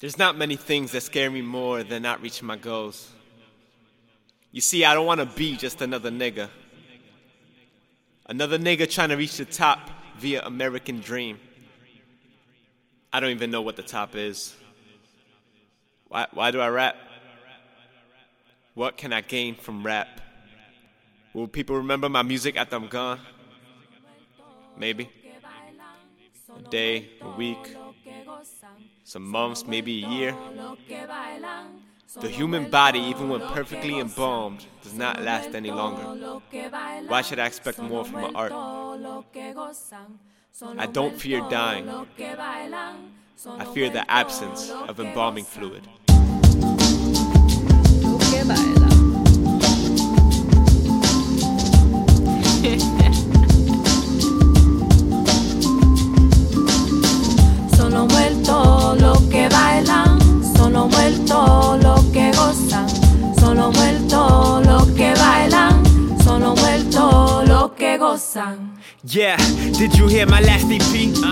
There's not many things that scare me more than not reaching my goals. You see, I don't want to be just another nigga. Another nigga trying to reach the top via American Dream. I don't even know what the top is. Why, why do I rap? What can I gain from rap? Will people remember my music after I'm gone? Maybe. A day, a week, some months, maybe a year. The human body, even when perfectly embalmed, does not last any longer. Why should I expect more from my art? I don't fear dying. I fear the absence of embalming fluid. Los que gozan. Yeah, did you hear my last EP?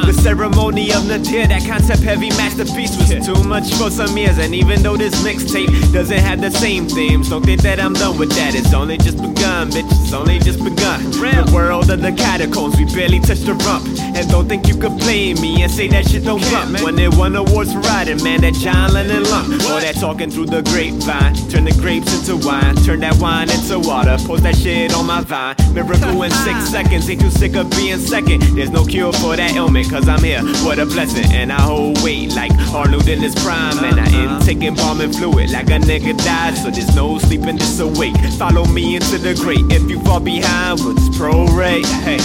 The ceremony of Nadir, that concept heavy masterpiece was too much for some ears. And even though this mixtape doesn't have the same themes, don't think that I'm done with that. It's only just begun, bitch. It's only just begun. The world of the catacombs, we barely touched the rump. And don't think you could play me and say that shit don't bump. When they won awards for writing, man, that John Lennon lump. All that talking through the grapevine. Turn the grapes into wine, turn that wine into water. Post that shit on my vine. Miracle in six seconds, ain't too sick of being second. There's no cure for that ailment, cause I'm here. What a blessing. And I hold weight like Arnold in his prime. And I am uh-huh. taking embalming fluid like a nigga died. So there's no sleeping, just awake. Follow me into the great. If you fall behind, we'll just prorate. Hey.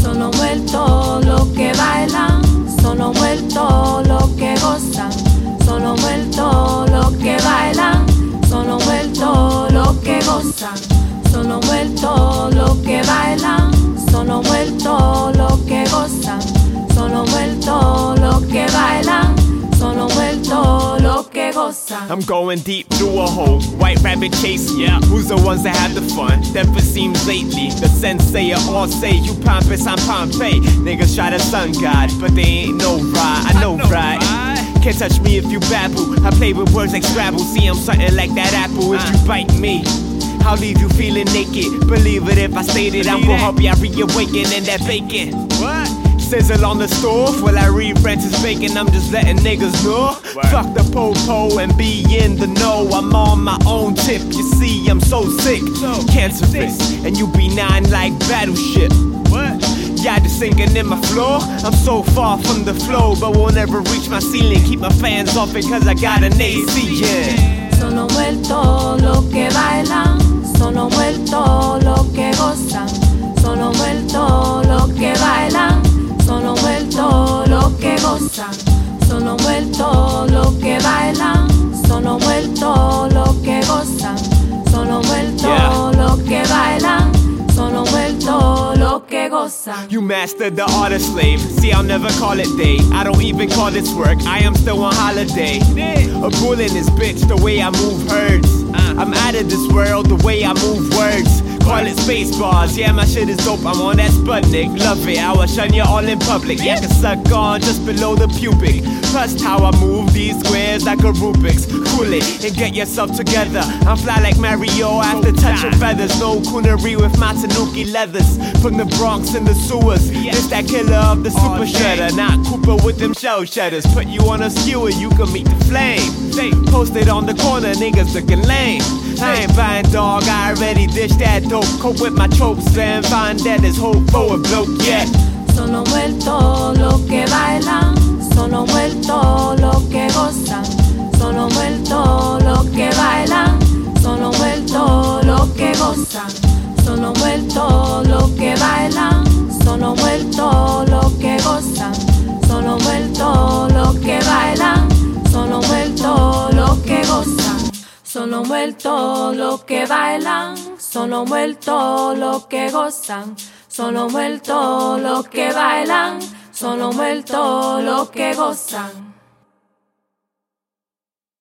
Son los muertos los que bailan, son los muertos los que gozan, son los muertos los que bailan, son los muertos los que gozan, son los muertos los que bailan, son los muertos los que gozan, son los muertos los que bailan, son los muertos los que gozan. I'm going deep through a hole. White rabbit chase, yeah. Who's the ones that have the fun? Never seems lately. The sensei all say you pompous, I'm Pompeii. Niggas try to sun God, but they ain't no ride. I know, right? Can't touch me if you babble. I play with words like Scrabble. See, I'm something like that apple if you bite me. I'll leave you feeling naked. Believe it if I state it. I'm gonna help you reawaken in that bacon. What? Sizzle on the stove while I read Francis Bacon. I'm just letting niggas know. Fuck the po-po and be in the know. I'm on my own tip. You see, I'm so sick. Cancerous. And you be nine like battleship. What? Yeah, just sinking in my floor. I'm so far from the flow, but will never reach my ceiling. Keep my fans off it cause I got an AC, yeah. Son los muertos los que bailan, son los muertos los que gozan, You mastered the art of slave. See, I'll never call it day. I don't even call this work. I am still on holiday. A bull in this bitch, the way I move hurts. Uh. I'm out of this world, the way I move words. Call it space bars. Yeah, my shit is dope. I'm on that Sputnik. Love it. I will shun you all in public. Yeah, I can suck on just below the pubic. Trust how I move these squares like a Rubik's. Cool it and get yourself together. I'm fly like Mario after touching feathers. No coonery with my Tanuki leathers. From the Bronx and the sewers. This that killer of the super shredder. Not Koopa with them shell shedders. Put you on a skewer, you can meet the flame. Posted on the corner, niggas looking lame. I ain't buying dog, I already dished that dope. Cope with my tropes, then find that there's hope for a bloke, yeah. Son muertos los que bailan, son muertos los que gozan, son muertos los que bailan, son muertos los que gozan, son muertos los que bailan, son muertos los que gozan, son muertos los que bailan, son muertos los que gozan. Son muertos los que bailan, son los muertos los que gozan, son los muertos los que bailan, son los muertos los que gozan.